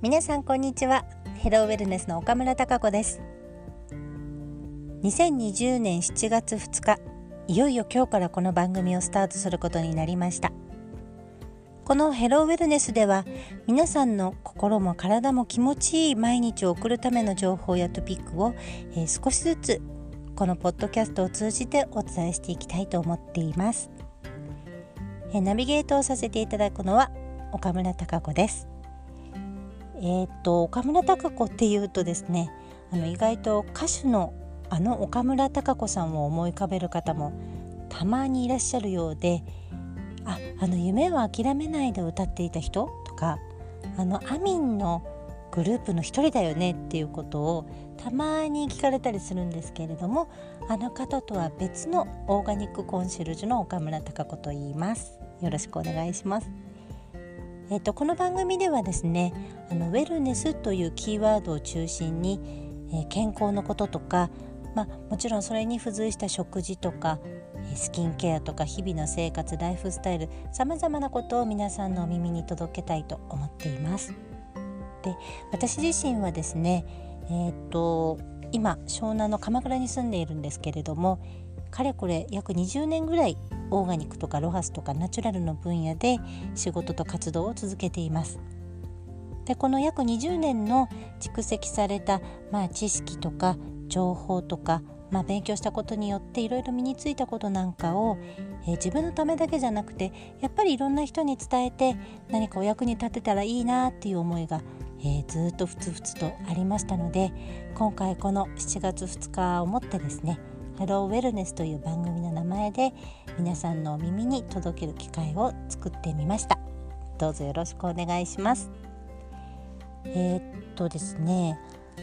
皆さんこんにちは。ヘローウェルネスの岡村孝子です。2020年7月2日いよいよ今日からこの番組をスタートすることになりました。このヘローウェルネスでは皆さんの心も体も気持ちいい毎日を送るための情報やトピックを、えー、少しずつこのポッドキャストを通じてお伝えしていきたいと思っています、えー、ナビゲートをさせていただくのは岡村孝子です。えー、と岡村孝子っていうとですねあの意外と歌手のあの岡村孝子さんを思い浮かべる方もたまにいらっしゃるようでああの夢を諦めないで歌っていた人とかあのアミンのグループの一人だよねっていうことをたまに聞かれたりするんですけれどもあの方とは別のオーガニックコンシェルジュの岡村孝子と言います。よろしくお願いします。えっと、この番組ではですねあのウェルネスというキーワードを中心に、えー、健康のこととか、まあ、もちろんそれに付随した食事とかスキンケアとか日々の生活ライフスタイルさまざまなことを皆さんのお耳に届けたいと思っています。で私自身はですね、えー、っと今湘南の鎌倉に住んでいるんですけれどもかれこれ約20年ぐらいオーガニックとかロハスとかナチュラルの分野で仕事と活動を続けています。でこの約20年の蓄積された、まあ、知識とか情報とか、まあ、勉強したことによっていろいろ身についたことなんかを、えー、自分のためだけじゃなくてやっぱりいろんな人に伝えて何かお役に立てたらいいなっていう思いが、えー、ずっとふつふつとありましたので今回この7月2日をもってですねハローウェルネスという番組の名前で皆さんのお耳に届ける機会を作ってみました。どうぞよろしくお願いします。えー、っとですね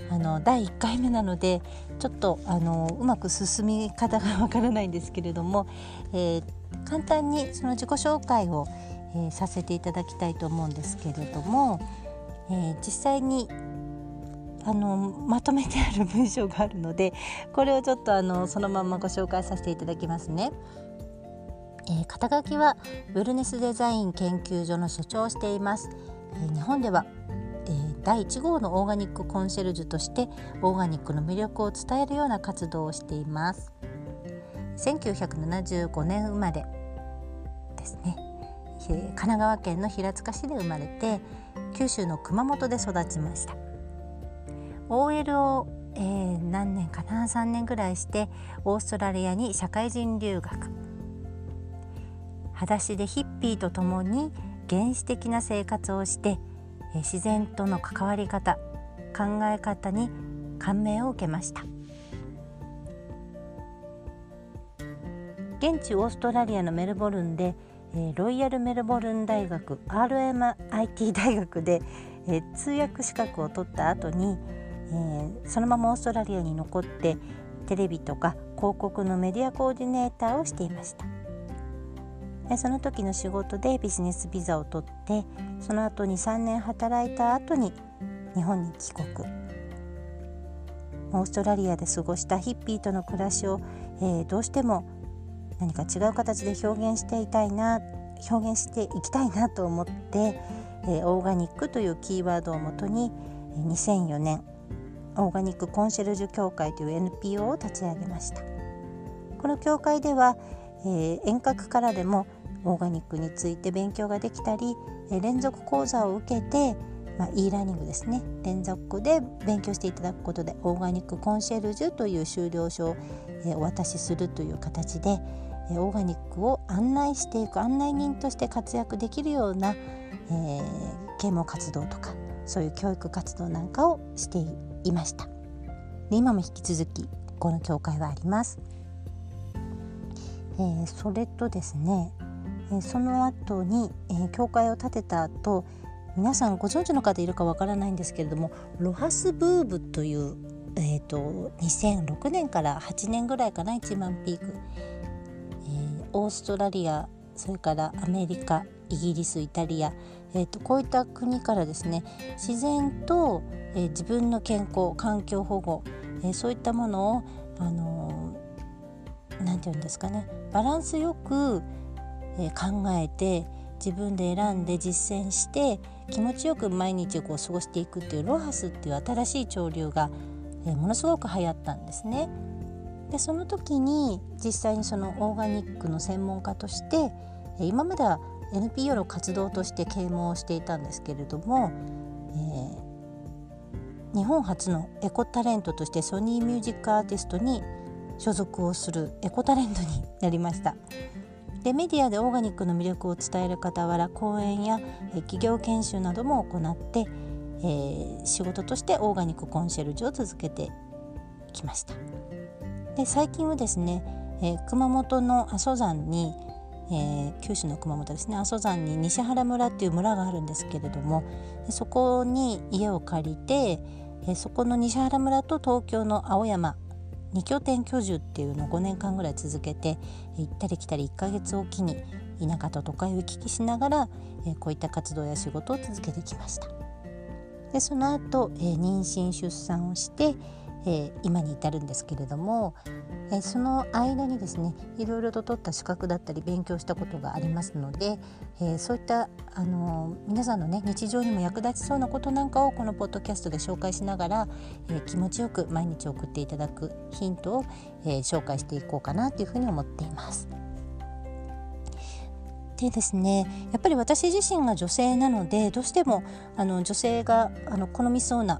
あの第1回目なのでちょっとあのうまく進み方がわからないんですけれども、えー、簡単にその自己紹介を、えー、させていただきたいと思うんですけれども、え実際にあのまとめてある文章があるのでこれをちょっとあのそのままご紹介させていただきますね。えー、肩書きはウェルネスデザイン研究所の所長をしています。えー、日本では、えー、第1号のオーガニックコンシェルジュとしてオーガニックの魅力を伝えるような活動をしています。1975年生まれですねえ。神奈川県の平塚市で生まれて九州の熊本で育ちました。OL を、えー、何年かな？3年ぐらいしてオーストラリアに社会人留学。裸足でヒッピーと共に原始的な生活をして、えー、自然との関わり方考え方に感銘を受けました。現地オーストラリアのメルボルンで、えー、ロイヤルメルボルン大学 RMIT 大学で、えー、通訳資格を取った後にえー、そのままオーストラリアに残ってテレビとか広告のメディアコーディネーターをしていました。その時の仕事でビジネスビザを取ってその後に3年働いた後に日本に帰国。オーストラリアで過ごしたヒッピーとの暮らしを、えー、どうしても何か違う形で表現していたいな表現していきたいなと思って、えー、オーガニックというキーワードをもとに2004年オーガニックコンシェルジュ協会という NPO を立ち上げました。この協会では、えー、遠隔からでもオーガニックについて勉強ができたり、えー、連続講座を受けて、まあ、e ラーニングですね。連続で勉強していただくことでオーガニックコンシェルジュという修了書を、えー、お渡しするという形で、えー、オーガニックを案内していく案内人として活躍できるような、えー、啓蒙活動とかそういう教育活動なんかをしていいました。で今も引き続きこの教会はあります、えー、それとですね、えー、その後に、えー、教会を建てた後皆さんご存知の方いるかわからないんですけれどもロハスブーブという、えーと、2006年から8年ぐらいかな一番ピーク、えー、オーストラリアそれからアメリカイギリスイタリア、えーと、こういった国からですね自然と、えー、自分の健康環境保護、えー、そういったものをあの何、て言うんですかねバランスよく、え考えて自分で選んで実践して気持ちよく毎日をこう過ごしていくっていうロハスっていう新しい潮流が、え、ものすごく流行ったんですね。でその時に実際にそのオーガニックの専門家として今までは NPO の活動として啓蒙していたんですけれども、えー、日本初のエコタレントとしてソニーミュージックアーティストに所属をするエコタレントになりました。でメディアでオーガニックの魅力を伝える傍ら講演や企業研修なども行って、えー、仕事としてオーガニックコンシェルジュを続けてきましたで最近はですね、えー、熊本の阿蘇山に、えー、九州の熊本ですね阿蘇山に西原村っていう村があるんですけれどもそこに家を借りて、えそこの西原村と東京の青山2拠点居住っていうのを5年間ぐらい続けて行ったり来たり1ヶ月おきに田舎と都会を行き来しながら、えこういった活動や仕事を続けてきました。でその後、え妊娠出産をして、え今に至るんですけれども、えその間にですねいろいろと取った資格だったり勉強したことがありますので、えそういったあの皆さんのね日常にも役立ちそうなことなんかをこのポッドキャストで紹介しながら、え気持ちよく毎日送っていただくヒントを、え紹介していこうかなというふうに思っています。でですねやっぱり私自身が女性なのでどうしてもあの女性があの好みそうな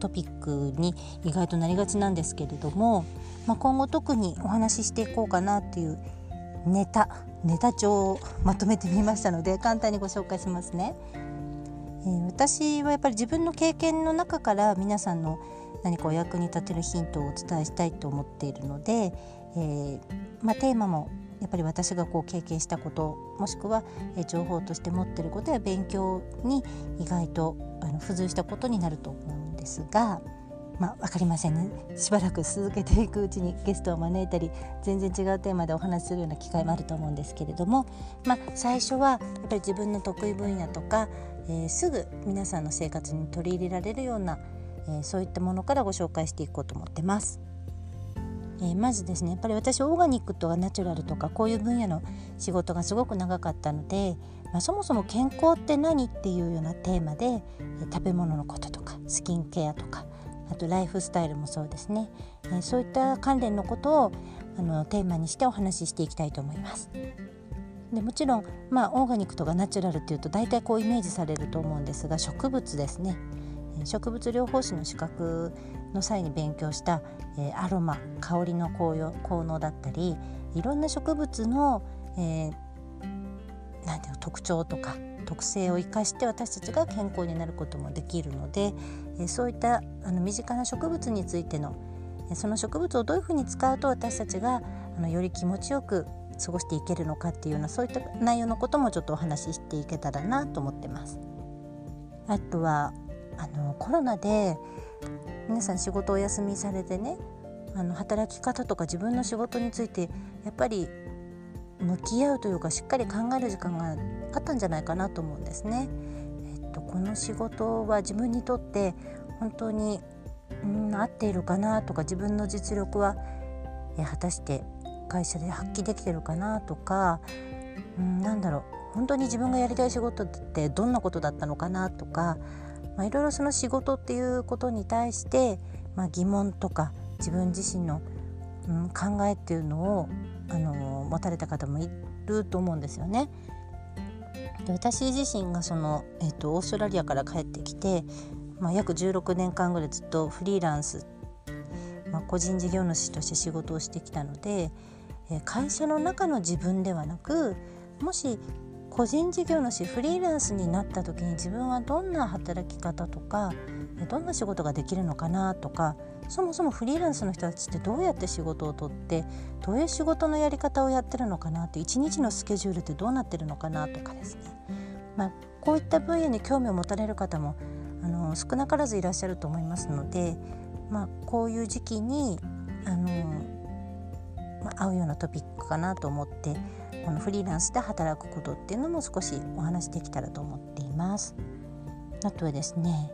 トピックに意外となりがちなんですけれども、まあ、今後特にお話ししていこうかなっていうネタネタ帳をまとめてみましたので簡単にご紹介しますね。えー、私はやっぱり自分の経験の中から皆さんの何かお役に立てるヒントをお伝えしたいと思っているので、えー、まあ、テーマもやっぱり私がこう経験したこともしくは、え情報として持ってることや勉強に意外とあの付随したことになると思うんですが。まあ、分かりませんねしばらく続けていくうちにゲストを招いたり全然違うテーマでお話しするような機会もあると思うんですけれども、まあ、最初はやっぱり自分の得意分野とか、えー、すぐ皆さんの生活に取り入れられるような、えー、そういったものからご紹介していこうと思ってます。えー、まずですねやっぱり私オーガニックとかナチュラルとかこういう分野の仕事がすごく長かったので、まあ、そもそも健康って何っていうようなテーマで、食べ物のこととかスキンケアとかあとライフスタイルもそうですね、え、そういった関連のことをあのテーマにしてお話ししていきたいと思います。でもちろん、まあ、オーガニックとかナチュラルっていうと大体こうイメージされると思うんですが植物ですね植物療法士の資格の際に勉強した、えー、アロマ香りの効用効能だったりいろんな植物の、えー、なんていうの特徴とか特性を生かして私たちが健康になることもできるので、え、そういったあの身近な植物についてのその植物をどういうふうに使うと私たちがあのより気持ちよく過ごしていけるのかっていうようなそういった内容のこともちょっとお話ししていけたらなと思ってます。あとはあのコロナで皆さん仕事お休みされてねあの働き方とか自分の仕事についてやっぱり向き合うというかしっかり考える時間があったんじゃないかなと思うんですね。えっと、この仕事は自分にとって本当に、うん、合っているかなとか自分の実力は果たして会社で発揮できてるかなとか、うん、なんだろう本当に自分がやりたい仕事ってどんなことだったのかなとかまあ、いろいろその仕事っていうことに対して、まあ、疑問とか自分自身の、うん、考えっていうのを、あの持たれた方もいると思うんですよね。で私自身がその、えーと、オーストラリアから帰ってきて、まあ、約16年間ぐらいずっとフリーランス、まあ、個人事業主として仕事をしてきたので、えー、会社の中の自分ではなくもし個人事業主フリーランスになった時に自分はどんな働き方とかどんな仕事ができるのかなとかそもそもフリーランスの人たちってどうやって仕事を取ってどういう仕事のやり方をやってるのかなって一日のスケジュールってどうなってるのかなとかですね、まあ、こういった分野に興味を持たれる方もあの少なからずいらっしゃると思いますので、まあ、こういう時期にあの、まあ、合うようなトピックかなと思ってこのフリーランスで働くことっていうのも少しお話できたらと思っています。あとはですね、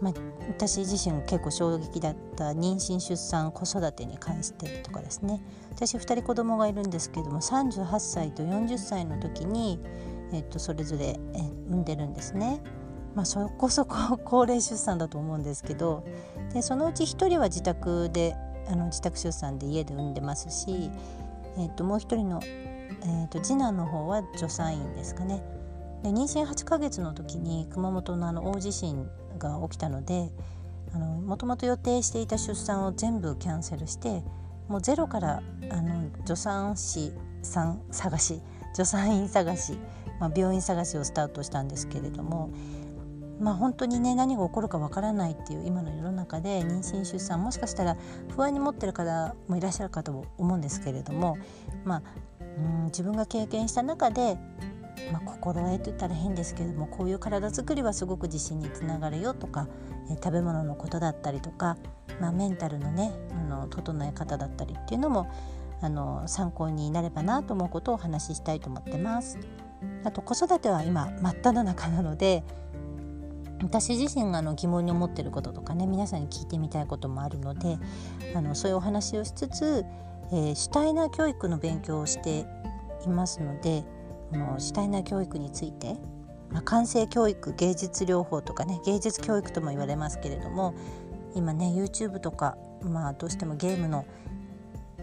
まあ、私自身結構衝撃だった妊娠出産子育てに関してとかですね私2人子供がいるんですけども38歳と40歳の時にえー、とそれぞれ、え産んでるんですね。まあ、そこそこ 高齢出産だと思うんですけどでそのうち1人は自宅であの自宅出産で家で産んでますし、えー、ともう1人の、えー、と次男の方は助産院ですかね。で妊娠8ヶ月の時に熊本のあの大地震が起きたのでもともと予定していた出産を全部キャンセルしてもうゼロからあの助産師さん探し助産院探し、まあ、病院探しをスタートしたんですけれどもまあ本当にね何が起こるかわからないっていう今の世の中で妊娠出産もしかしたら不安に持ってる方もいらっしゃるかと思うんですけれどもまあうん自分が経験した中でまあ、心得と言ったら変ですけどもこういう体づくりはすごく自信につながるよとか、え食べ物のことだったりとか、まあ、メンタルのねあの整え方だったりっていうのもあの参考になればなと思うことをお話ししたいと思ってます。あと子育ては今真っ只中なので私自身があの疑問に思ってることとかね皆さんに聞いてみたいこともあるのであのそういうお話をしつつ、えー、シュタイナー教育の勉強をしていますのでこのシュタイナー教育について、まあ、感性教育芸術療法とかね芸術教育とも言われますけれども今ね YouTube とか、まあ、どうしてもゲームの、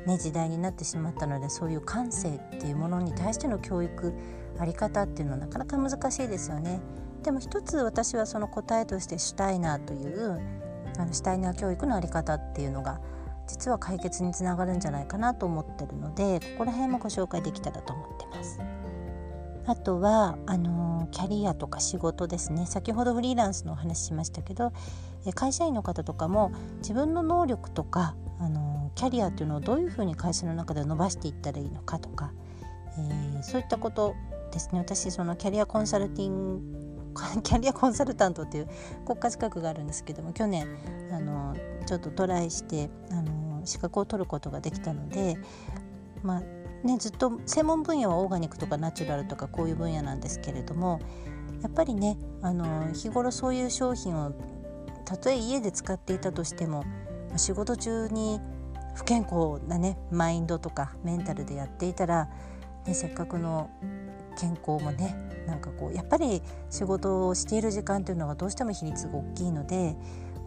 ね、時代になってしまったのでそういう感性っていうものに対しての教育あり方っていうのはなかなか難しいですよね。でも一つ私はその答えとしてシュタイナーというあのシュタイナー教育のあり方っていうのが実は解決につながるんじゃないかなと思ってるのでここら辺もご紹介できたらと思ってます。あとはあのキャリアとか仕事ですね。先ほどフリーランスのお話しましたけど会社員の方とかも自分の能力とかあのキャリアっていうのをどういうふうに会社の中で伸ばしていったらいいのかとか、えー、そういったことですね。私そのキャリアコンサルティング キャリアコンサルタントっていう国家資格があるんですけども去年あのちょっとトライしてあの資格を取ることができたので、まあ、ね、ずっと専門分野はオーガニックとかナチュラルとかこういう分野なんですけれどもやっぱりねあの日頃そういう商品をたとえ家で使っていたとしても仕事中に不健康なねマインドとかメンタルでやっていたら、ね、せっかくの健康もねなんかこうやっぱり仕事をしている時間というのがどうしても比率が大きいので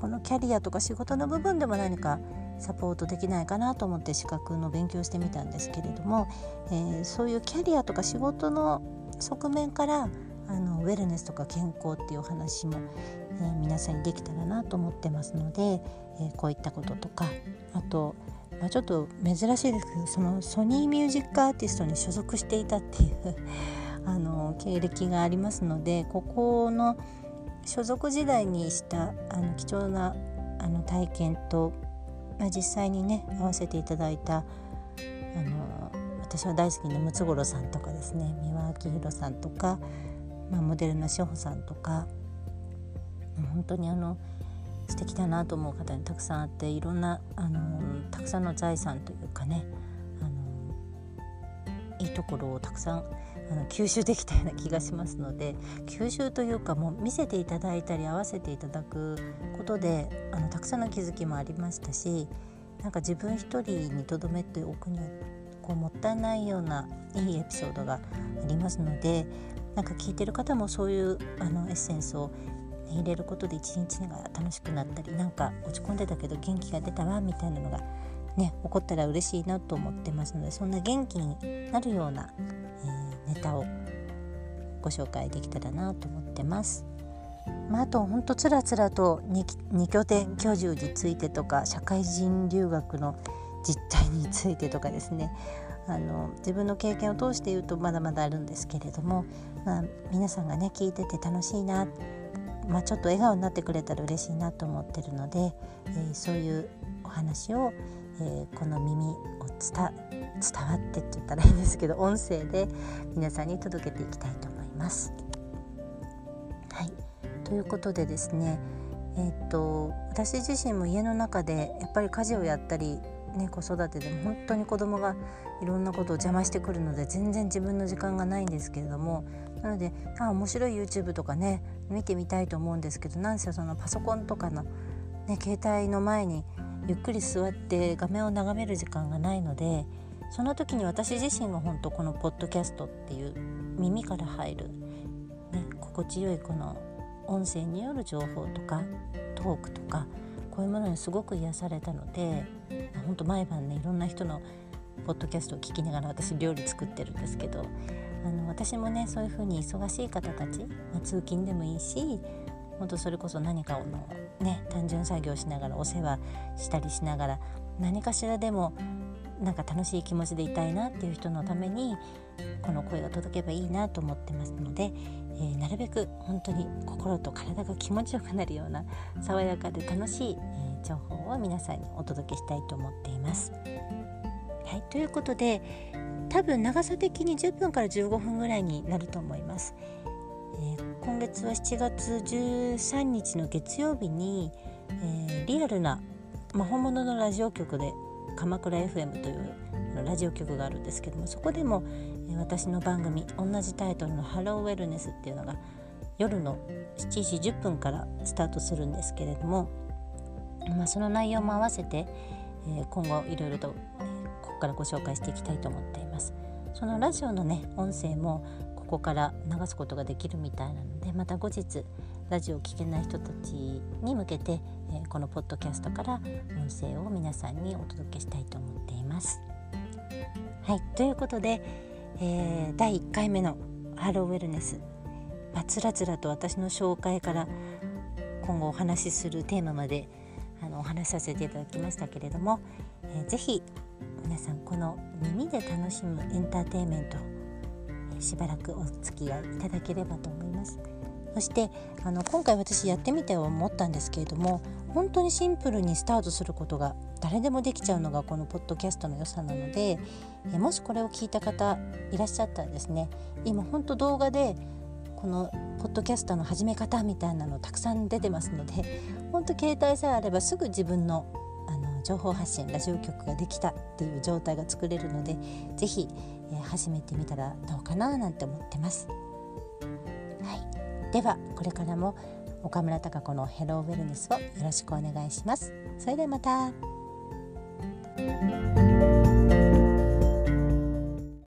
このキャリアとか仕事の部分でも何かサポートできないかなと思って資格の勉強してみたんですけれども、えー、そういうキャリアとか仕事の側面からあのウェルネスとか健康っていうお話も、えー、皆さんにできたらなと思ってますので、えー、こういったこととかあと、まあ、ちょっと珍しいですけどそのソニーミュージックアーティストに所属していたっていうあの経歴がありますのでここの所属時代にしたあの貴重なあの体験とまあ、実際にね会わせていただいたあの私は大好きなムツゴロウさんとかですね三輪明宏さんとか、まあ、モデルの志保さんとか本当にあの素敵だなと思う方にたくさんあっていろんなあのたくさんの財産というかねあのいいところをたくさんあの吸収できたような気がしますので吸収というかもう見せていただいたり合わせていただくことであのたくさんの気づきもありましたしなんか自分一人にとどめておくにはこうもったいないようないいエピソードがありますのでなんか聞いてる方もそういうあのエッセンスを入れることで一日が楽しくなったりなんか落ち込んでたけど元気が出たわみたいなのがね起こったら嬉しいなと思ってますのでそんな元気になるような、ネタをご紹介できたらなと思ってます。まあ、あとほんとつらつらと 2, 2拠点居住についてとか社会人留学の実態についてとかですねあの自分の経験を通して言うとまだまだあるんですけれども、まあ、皆さんがね聞いてて楽しいな、まあ、ちょっと笑顔になってくれたら嬉しいなと思ってるので、えー、そういうお話を、えー、この耳を伝伝わってって言ったらいいんですけど音声で皆さんに届けていきたいと思います。はいということでですねえー、っと私自身も家の中でやっぱり家事をやったり、ね、子育てでも本当に子供がいろんなことを邪魔してくるので全然自分の時間がないんですけれどもなのであ面白い YouTube とかね見てみたいと思うんですけどなんせそのパソコンとかの、ね、携帯の前にゆっくり座って画面を眺める時間がないのでその時に私自身が本当このポッドキャストっていう耳から入る、ね、心地よいこの音声による情報とかトークとかこういうものにすごく癒されたので本当毎晩ねいろんな人のポッドキャストを聞きながら私料理作ってるんですけどあの私もねそういう風に忙しい方たち、まあ、通勤でもいいし本当それこそ何かのね単純作業しながらお世話したりしながら何かしらでもなんか楽しい気持ちでいたいなっていう人のためにこの声が届けばいいなと思ってますので、えー、なるべく本当に心と体が気持ちよくなるような爽やかで楽しい、えー、情報を皆さんにお届けしたいと思っています。はい、ということで多分長さ的に10分から15分ぐらいになると思います。今月は7月13日の月曜日に、えー、リアルな、まあ、本物のラジオ局で鎌倉 FM というラジオ局があるんですけどもそこでも、えー、私の番組同じタイトルの「ハローウェルネス」っていうのが夜の7時10分からスタートするんですけれども、まあ、その内容も合わせて、え今後いろいろとここ、からご紹介していきたいと思っています。そのラジオのね音声もこから流すことができるみたいなのでまた後日ラジオを聴けない人たちに向けて、え、このポッドキャストから音声を皆さんにお届けしたいと思っています。はいということで、えー、第1回目のハローウェルネス、まあ、つらつらと私の紹介から今後お話しするテーマまであのお話しさせていただきましたけれども、えー、ぜひ皆さんこの耳で楽しむエンターテインメントしばらくお付き合いいただければと思います。そしてあの今回私やってみて思ったんですけれども本当にシンプルにスタートすることが誰でもできちゃうのがこのポッドキャストの良さなのでえもしこれを聞いた方いらっしゃったらですね今本当動画でこのポッドキャストの始め方みたいなのたくさん出てますので本当携帯さえあればすぐ自分の情報発信ラジオ局ができたっていう状態が作れるので是非、えー、始めてみたらどうかななんて思ってます。はい、ではこれからも岡村孝子のヘローウェルネスをよろしくお願いします。それではまた。